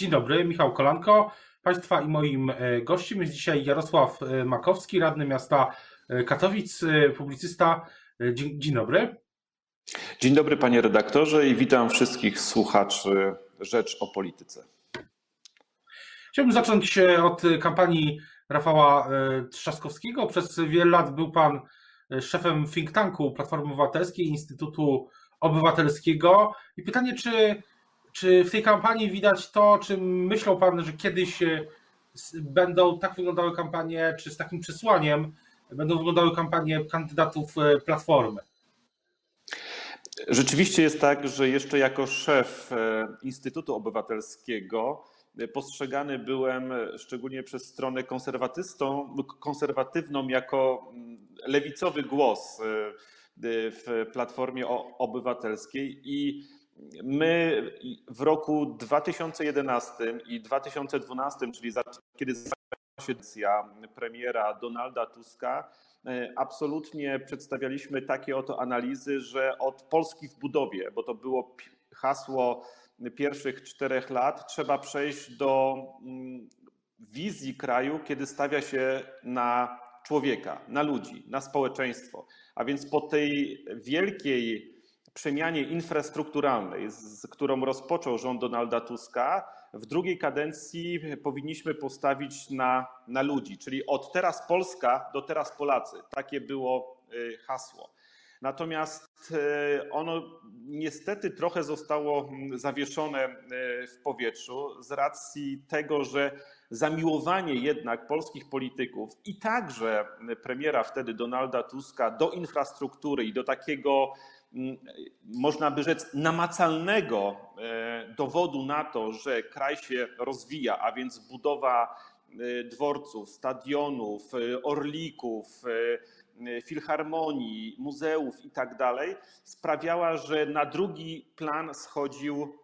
Dzień dobry, Michał Kolanko. Państwa i moim e, gościem jest dzisiaj Jarosław e, Makowski, radny miasta e, Katowic, publicysta. Dzień, dzień dobry. Dzień dobry panie redaktorze i witam wszystkich słuchaczy Rzecz o Polityce. Chciałbym zacząć od kampanii Rafała Trzaskowskiego. Przez wiele lat był pan szefem think tanku Platformy Obywatelskiej, Instytutu Obywatelskiego. I pytanie, czy czy w tej kampanii widać to, czym myślał Pan, że kiedyś e, będą tak wyglądały kampanie, czy z takim przesłaniem będą wyglądały kampanie kandydatów e, Platformy? Rzeczywiście jest tak, że jeszcze jako szef e, Instytutu Obywatelskiego postrzegany byłem szczególnie przez stronę konserwatystą, konserwatywną jako lewicowy głos w Platformie Obywatelskiej i My w roku 2011 i 2012, czyli kiedy zaczęła się premiera Donalda Tuska, e, absolutnie przedstawialiśmy takie oto analizy, że od Polski w budowie, bo to było hasło pierwszych czterech lat, trzeba przejść do mm, wizji kraju, kiedy stawia się na człowieka, na ludzi, na społeczeństwo. A więc po tej wielkiej przemianie infrastrukturalnej, z którą rozpoczął rząd Donalda Tuska, w drugiej kadencji powinniśmy postawić na, na ludzi, czyli od teraz Polska do teraz Polacy. Takie było y, hasło. Natomiast y, ono niestety trochę zostało mm, zawieszone y, w powietrzu z racji tego, że zamiłowanie jednak polskich polityków i także premiera wtedy Donalda Tuska do infrastruktury i do takiego można by rzec, namacalnego e, dowodu na to, że kraj się rozwija, a więc budowa e, dworców, stadionów, e, orlików, filharmonii, muzeów i tak dalej, sprawiała, że na drugi plan schodził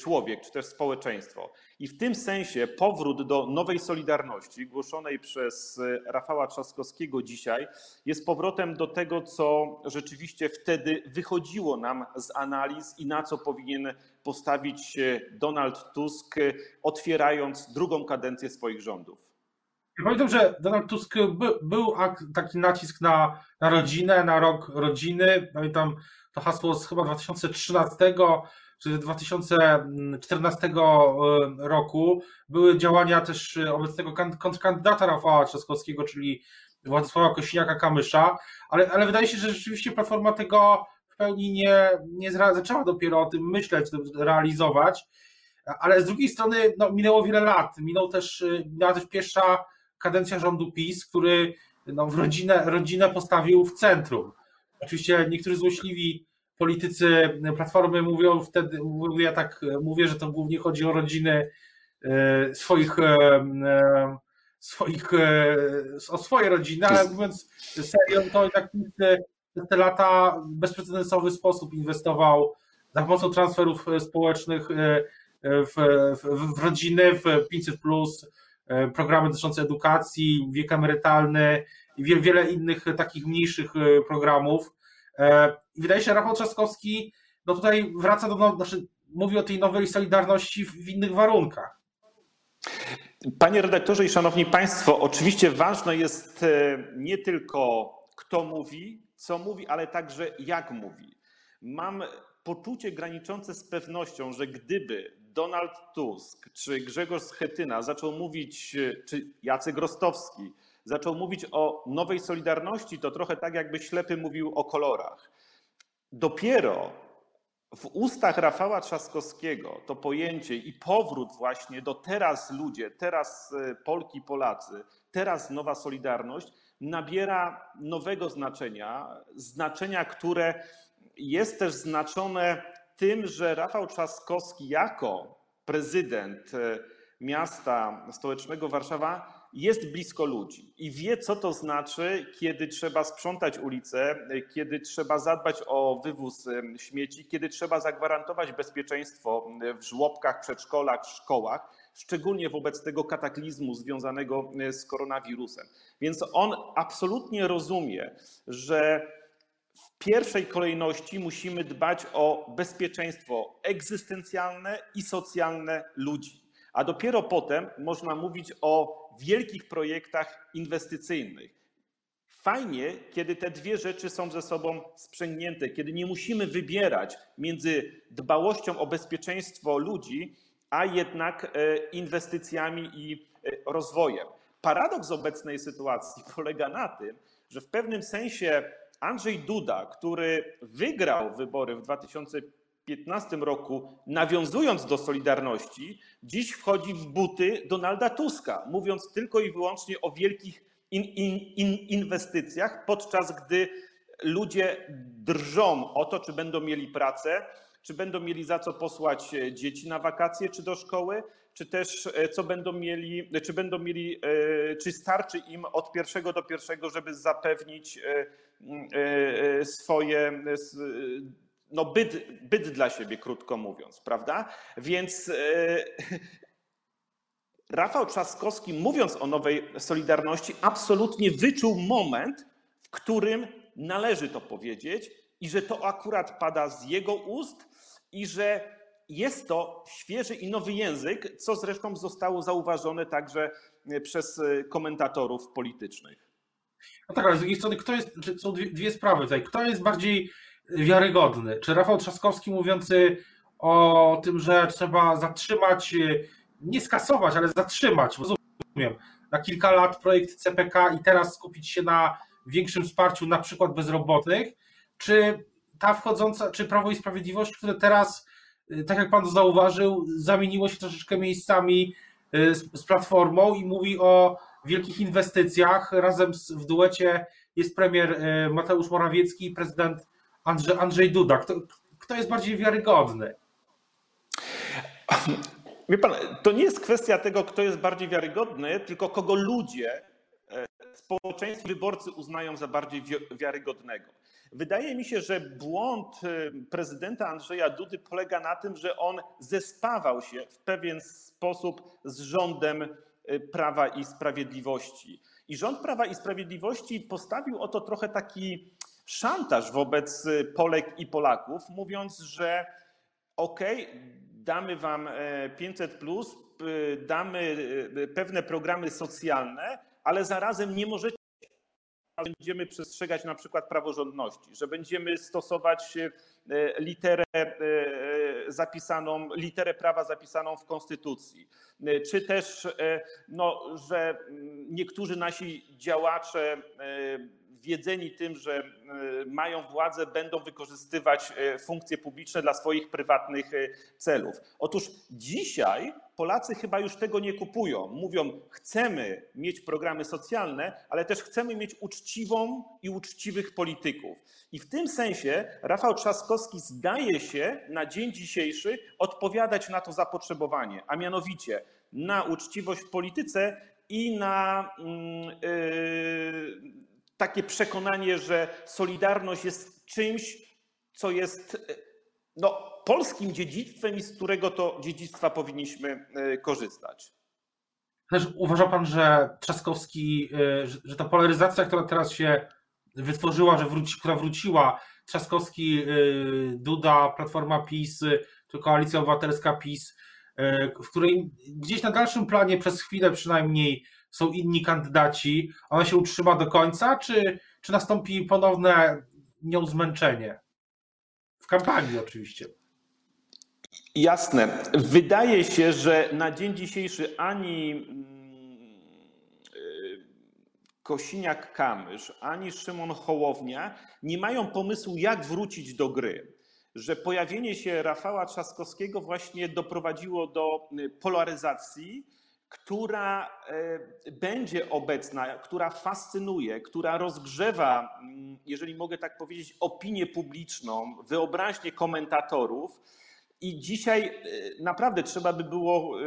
człowiek, czy też społeczeństwo. I w tym sensie powrót do nowej solidarności, głoszonej przez y, Rafała Trzaskowskiego dzisiaj, jest powrotem do tego, co rzeczywiście wtedy wychodziło nam z analiz i na co powinien postawić Donald Tusk, otwierając drugą kadencję swoich rządów. Pamiętam, że Donald Tusk by, był taki nacisk na, na rodzinę, na rok rodziny. Pamiętam to hasło z chyba 2013 czy 2014 e, roku były działania też obecnego kontrkandydata Rafała Trzaskowskiego, czyli Władysława Kosiniaka-Kamysza, ale, ale wydaje się, że rzeczywiście Platforma tego w pełni nie, nie zaczęła dopiero o tym myśleć, realizować, ale z drugiej strony no, minęło wiele lat, minął też, minęła też pierwsza kadencja rządu PiS, który no, rodzinę, rodzinę postawił w centrum. Oczywiście niektórzy złośliwi politycy Platformy mówią wtedy, ja tak mówię, że to głównie chodzi o rodziny e, swoich, e, e, swoich o swoje rodziny, ale mówiąc serio, to tak przez te lata w bezprecedensowy sposób inwestował za pomocą transferów społecznych w, w, w rodziny, w 500 plus, programy dotyczące edukacji, wiek emerytalny i wiele innych takich mniejszych programów. E, wydaje się, Rafał Trzaskowski no tutaj wraca do, no, znaczy mówi o tej nowej solidarności w, w innych warunkach. Panie redaktorze i szanowni państwo, oczywiście ważne jest e, nie tylko kto mówi, co mówi, ale także jak mówi. Mam poczucie graniczące z pewnością, że gdyby Donald Tusk czy Grzegorz Schetyna zaczął mówić, e, czy Jacek Rostowski zaczął mówić o nowej solidarności, to trochę tak, jakby ślepy mówił o kolorach. Dopiero w ustach Rafała Trzaskowskiego to pojęcie i powrót właśnie do teraz ludzie, teraz e, Polki, Polacy, teraz nowa Solidarność nabiera nowego znaczenia, znaczenia, które jest też znaczone tym, że Rafał Trzaskowski jako prezydent e, miasta stołecznego Warszawa jest blisko ludzi i wie, co to znaczy, kiedy trzeba sprzątać ulicę, kiedy trzeba zadbać o wywóz śmieci, kiedy trzeba zagwarantować bezpieczeństwo w żłobkach, przedszkolach, szkołach, szczególnie wobec tego kataklizmu związanego z koronawirusem. Więc on absolutnie rozumie, że w pierwszej kolejności musimy dbać o bezpieczeństwo egzystencjalne i socjalne ludzi a dopiero potem można mówić o wielkich projektach inwestycyjnych. Fajnie, kiedy te dwie rzeczy są ze sobą sprzęgnięte, kiedy nie musimy wybierać między dbałością o bezpieczeństwo ludzi, a jednak e, inwestycjami i e, rozwojem. Paradoks obecnej sytuacji polega na tym, że w pewnym sensie Andrzej Duda, który wygrał wybory w 2015 roku, nawiązując do Solidarności, dziś wchodzi w buty Donalda Tuska, mówiąc tylko i wyłącznie o wielkich in, in, in inwestycjach, podczas gdy ludzie drżą o to, czy będą mieli pracę, czy będą mieli za co posłać dzieci na wakacje czy do szkoły, czy też e, co będą mieli, czy będą mieli, e, czy starczy im od pierwszego do pierwszego, żeby zapewnić e, swoje no byt, byt dla siebie, krótko mówiąc, prawda? Więc Rafał Trzaskowski, mówiąc o nowej Solidarności, absolutnie wyczuł moment, w którym należy to powiedzieć i że to akurat pada z jego ust i że jest to świeży i nowy język, co zresztą zostało zauważone także e, przez e, komentatorów politycznych. No tak, ale z drugiej strony, kto jest, są dwie, dwie sprawy tutaj. Kto jest bardziej wiarygodny? Czy Rafał Trzaskowski mówiący o tym, że trzeba zatrzymać, e, nie skasować, ale zatrzymać, rozumiem, na kilka lat projekt CPK i teraz skupić się na większym wsparciu na przykład bezrobotnych, czy ta wchodząca, czy Prawo i Sprawiedliwość, które teraz Y, tak jak pan zauważył, zamieniło się troszeczkę miejscami y, z, z Platformą i mówi o wielkich inwestycjach. Razem z, w duecie jest premier y, Mateusz Morawiecki i prezydent Andrzej, Andrzej Duda. Kto, kto jest bardziej wiarygodny? Wie pan, to nie jest kwestia tego, kto jest bardziej wiarygodny, tylko kogo ludzie, e, społeczeństwo, wyborcy uznają za bardziej wiarygodnego. Wydaje mi się, że błąd y, prezydenta Andrzeja Dudy polega na tym, że on zespawał się w pewien sposób z rządem y, Prawa i Sprawiedliwości. I rząd Prawa i Sprawiedliwości postawił oto trochę taki szantaż wobec y, Polek i Polaków, mówiąc, że okej, okay, damy wam 500, e, plus, damy pewne programy socjalne, ale zarazem nie możecie będziemy przestrzegać na przykład praworządności, że będziemy stosować e, literę e, zapisaną, literę prawa zapisaną w Konstytucji, e, czy też, no, że niektórzy nasi działacze wiedzeni tym, że e, mają władzę, będą wykorzystywać e, funkcje publiczne dla swoich prywatnych e, celów. Otóż dzisiaj Polacy chyba już tego nie kupują. Mówią, chcemy mieć programy socjalne, ale też chcemy mieć uczciwą i uczciwych polityków. I w tym sensie Rafał Trzaskowski zdaje się na dzień dzisiejszy odpowiadać na to zapotrzebowanie, a mianowicie na uczciwość w polityce i na. Yy, takie przekonanie, że Solidarność jest czymś, co jest e, no, polskim dziedzictwem i z którego to dziedzictwa powinniśmy e, korzystać. Też uważa pan, że Trzaskowski, e, że, ta polaryzacja, która teraz się wytworzyła, że wróci, która wróciła, Trzaskowski, Duda, Platforma PiS, czy Koalicja Obywatelska PiS, w której gdzieś na dalszym planie przez chwilę przynajmniej są inni kandydaci, ona się utrzyma do końca, czy, czy nastąpi ponowne nią zmęczenie? W kampanii oczywiście. Jasne. Wydaje się, że na dzień dzisiejszy ani mm, y, Kosiniak-Kamysz, ani Szymon Hołownia nie mają pomysłu, jak wrócić do gry. Że pojawienie się Rafała Trzaskowskiego właśnie doprowadziło do y, polaryzacji, która e, będzie obecna, która fascynuje, która rozgrzewa, mm, jeżeli mogę tak powiedzieć, opinię publiczną, wyobraźnię komentatorów. I dzisiaj e, naprawdę trzeba by było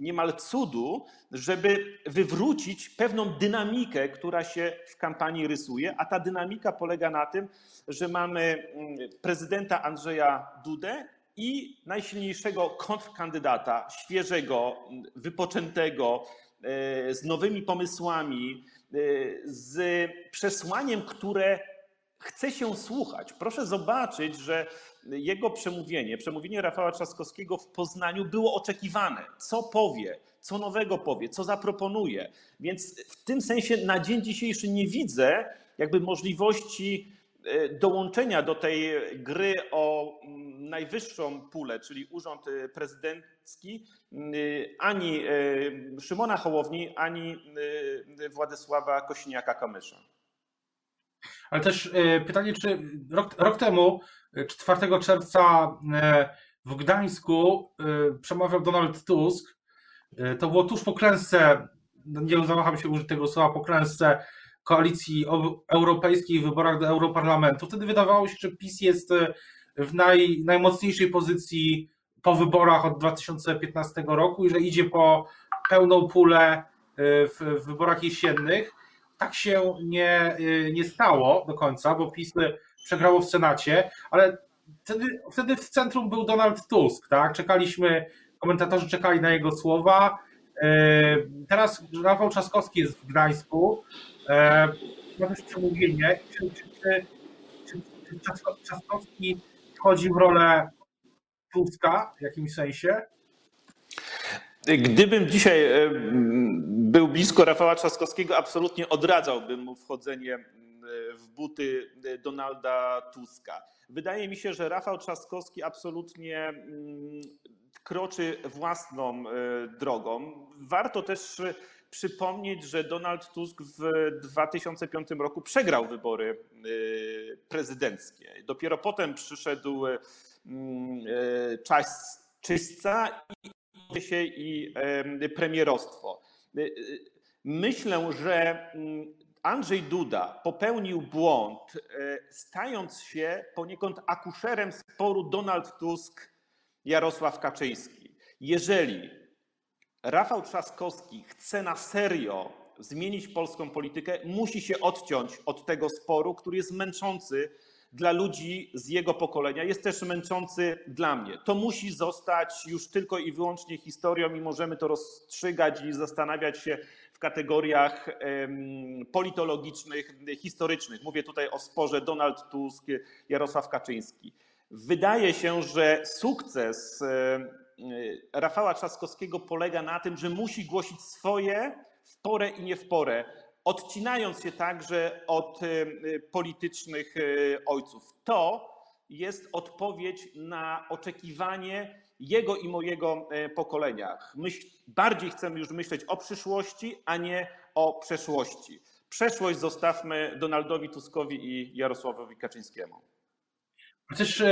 niemal cudu, żeby wywrócić pewną dynamikę, która się w kampanii rysuje, a ta dynamika polega na tym, że mamy mm, prezydenta Andrzeja Dudę i najsilniejszego kontrkandydata, świeżego, wypoczętego, e, z nowymi pomysłami, e, z przesłaniem, które chce się słuchać. Proszę zobaczyć, że jego przemówienie, przemówienie Rafała Trzaskowskiego w Poznaniu było oczekiwane. Co powie, co nowego powie, co zaproponuje. Więc w tym sensie na dzień dzisiejszy nie widzę jakby możliwości dołączenia do tej gry o mm, najwyższą pulę, czyli urząd e, prezydencki, mm, ani Szymona Hołowni, ani Władysława Kośniaka-Kamysza. Ale też pytanie, czy rok, rok temu, 4 czerwca w Gdańsku przemawiał Donald Tusk, to było tuż po klęsce, no nie zawaham się użyć tego słowa, po klęsce koalicji europejskiej w wyborach do Europarlamentu. Wtedy wydawało się, że PiS jest e, w naj, najmocniejszej pozycji po wyborach od 2015 roku i że idzie po pełną pulę e, w, w wyborach jesiennych. Tak się nie, e, nie stało do końca, bo PiS przegrało w Senacie, ale wtedy, wtedy w centrum był Donald Tusk. Tak? Czekaliśmy, komentatorzy czekali na jego słowa. Teraz Rafał Trzaskowski jest w Gdańsku E, też przemówienie. Czy, czy, czy, czy, czy wchodzi w rolę Tuska w jakimś sensie? Gdybym dzisiaj e, był blisko Rafała Trzaskowskiego, absolutnie odradzałbym mu wchodzenie w buty Donalda Tuska. Wydaje mi się, że Rafał Trzaskowski absolutnie kroczy własną e, drogą. Warto też przypomnieć, że Donald Tusk w 2005 roku przegrał wybory y, prezydenckie. Dopiero potem przyszedł y, y, czas czyśćca i się i premierostwo. Myślę, że Andrzej Duda popełnił błąd, stając się poniekąd akuszerem sporu Donald Tusk Jarosław Kaczyński. Jeżeli Rafał Trzaskowski chce na serio zmienić polską politykę, musi się odciąć od tego sporu, który jest męczący dla ludzi z jego pokolenia, jest też męczący dla mnie. To musi zostać już tylko i wyłącznie historią i możemy to rozstrzygać i zastanawiać się w kategoriach politologicznych, historycznych. Mówię tutaj o sporze Donald Tusk, Jarosław Kaczyński. Wydaje się, że sukces Rafała Trzaskowskiego polega na tym, że musi głosić swoje w porę i nie w porę, odcinając się także od y, politycznych ojców. To jest odpowiedź na oczekiwanie jego i mojego pokolenia. Myśl, bardziej chcemy już myśleć o przyszłości, a nie o przeszłości. Przeszłość zostawmy Donaldowi Tuskowi i Jarosławowi Kaczyńskiemu. Chociaż,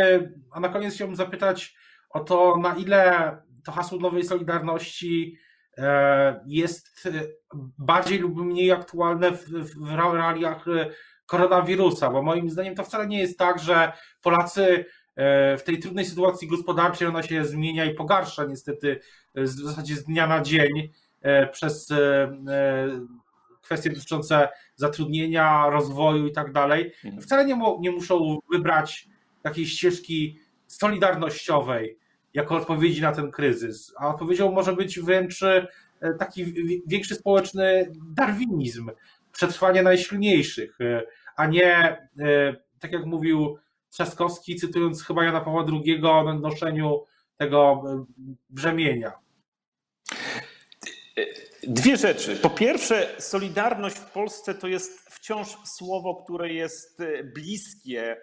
a na koniec chciałbym zapytać, o to, na ile to hasło nowej Solidarności e, jest bardziej lub mniej aktualne w, w realiach e, koronawirusa, bo moim zdaniem to wcale nie jest tak, że Polacy e, w tej trudnej sytuacji gospodarczej ona się zmienia i pogarsza niestety w zasadzie z dnia na dzień przez kwestie dotyczące zatrudnienia, rozwoju i tak dalej. Mhm. Wcale nie, nie muszą wybrać takiej ścieżki solidarnościowej, jako odpowiedzi na ten kryzys. A odpowiedzią może być wręcz e, taki większy społeczny darwinizm, przetrwanie najsilniejszych, e, a nie, e, tak jak mówił Trzaskowski, cytując chyba Jana Pawła II, o noszeniu tego brzemienia. Dwie rzeczy. Po pierwsze, solidarność w Polsce to jest wciąż słowo, które jest bliskie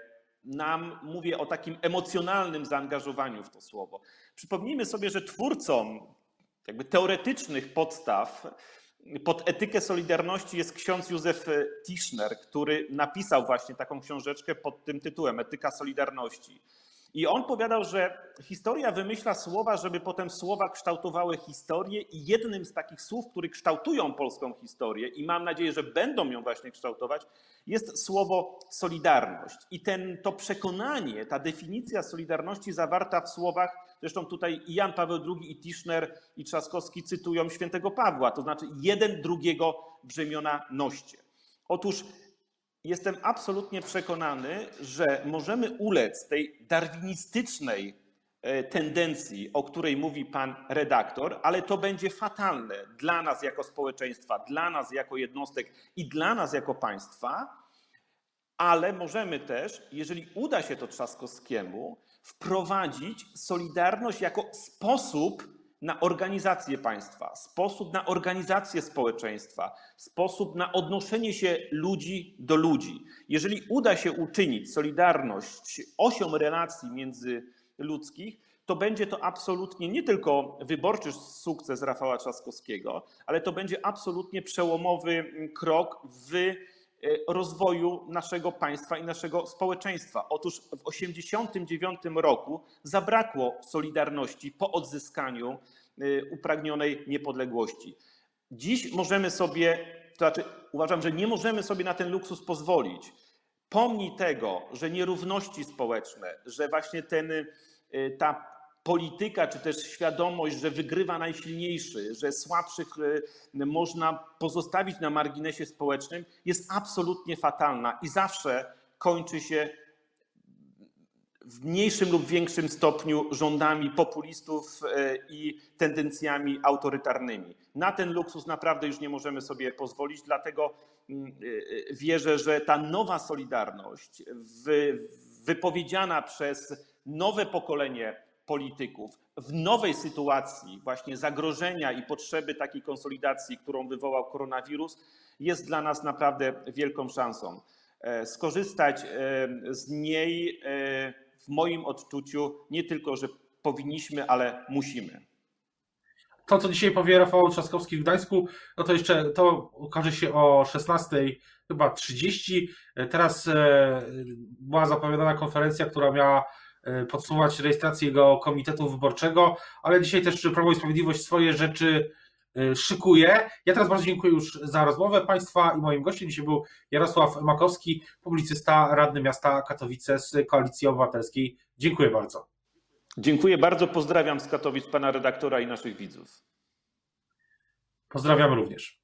nam, mówię o takim emocjonalnym zaangażowaniu w to słowo. Przypomnijmy sobie, że twórcą jakby teoretycznych podstaw pod etykę Solidarności jest ksiądz Józef Tischner, który napisał właśnie taką książeczkę pod tym tytułem Etyka Solidarności. I on powiadał, że historia wymyśla słowa, żeby potem słowa kształtowały historię, i jednym z takich słów, które kształtują polską historię, i mam nadzieję, że będą ją właśnie kształtować, jest słowo solidarność. I ten, to przekonanie, ta definicja solidarności zawarta w słowach, zresztą tutaj i Jan Paweł II, i Tischner, i Trzaskowski cytują świętego Pawła, to znaczy jeden drugiego brzemiona noście. Otóż jestem absolutnie przekonany, że możemy ulec tej darwinistycznej e, tendencji, o której mówi pan redaktor, ale to będzie fatalne dla nas jako społeczeństwa, dla nas jako jednostek i dla nas jako państwa, ale możemy też, jeżeli uda się to Trzaskowskiemu, wprowadzić solidarność jako sposób na organizację państwa, sposób na organizację społeczeństwa, sposób na odnoszenie się ludzi do ludzi. Jeżeli uda się uczynić solidarność osią relacji międzyludzkich, to będzie to absolutnie nie tylko wyborczy sukces Rafała Trzaskowskiego, ale to będzie absolutnie przełomowy krok w rozwoju naszego państwa i naszego społeczeństwa. Otóż w 1989 roku zabrakło solidarności po odzyskaniu e, upragnionej niepodległości. Dziś możemy sobie, to znaczy uważam, że nie możemy sobie na ten luksus pozwolić. Pomni tego, że nierówności społeczne, że właśnie ten, e, ta polityka, czy też świadomość, że wygrywa najsilniejszy, że słabszych e, można pozostawić na marginesie społecznym, jest absolutnie fatalna i zawsze kończy się w mniejszym lub większym stopniu rządami populistów e, i tendencjami autorytarnymi. Na ten luksus naprawdę już nie możemy sobie pozwolić, dlatego mm, e, wierzę, że ta nowa solidarność, wypowiedziana przez nowe pokolenie polityków w nowej sytuacji właśnie zagrożenia i potrzeby takiej konsolidacji, którą wywołał koronawirus, jest dla nas naprawdę wielką szansą. E, skorzystać e, z niej e, w moim odczuciu nie tylko, że powinniśmy, ale musimy. To, co dzisiaj powie Rafał Trzaskowski w Gdańsku, no to jeszcze to okaże się o 16 chyba 30. Teraz była zapowiadana konferencja, która miała podsumować rejestrację jego komitetu wyborczego, ale dzisiaj też Prawo i Sprawiedliwość swoje rzeczy e, szykuje. Ja teraz bardzo dziękuję już za rozmowę Państwa i moim gościem dzisiaj był Jarosław Makowski, publicysta, radny miasta Katowice z Koalicji Obywatelskiej. Dziękuję bardzo. Dziękuję bardzo, pozdrawiam z Katowic pana redaktora i naszych widzów. Pozdrawiam również.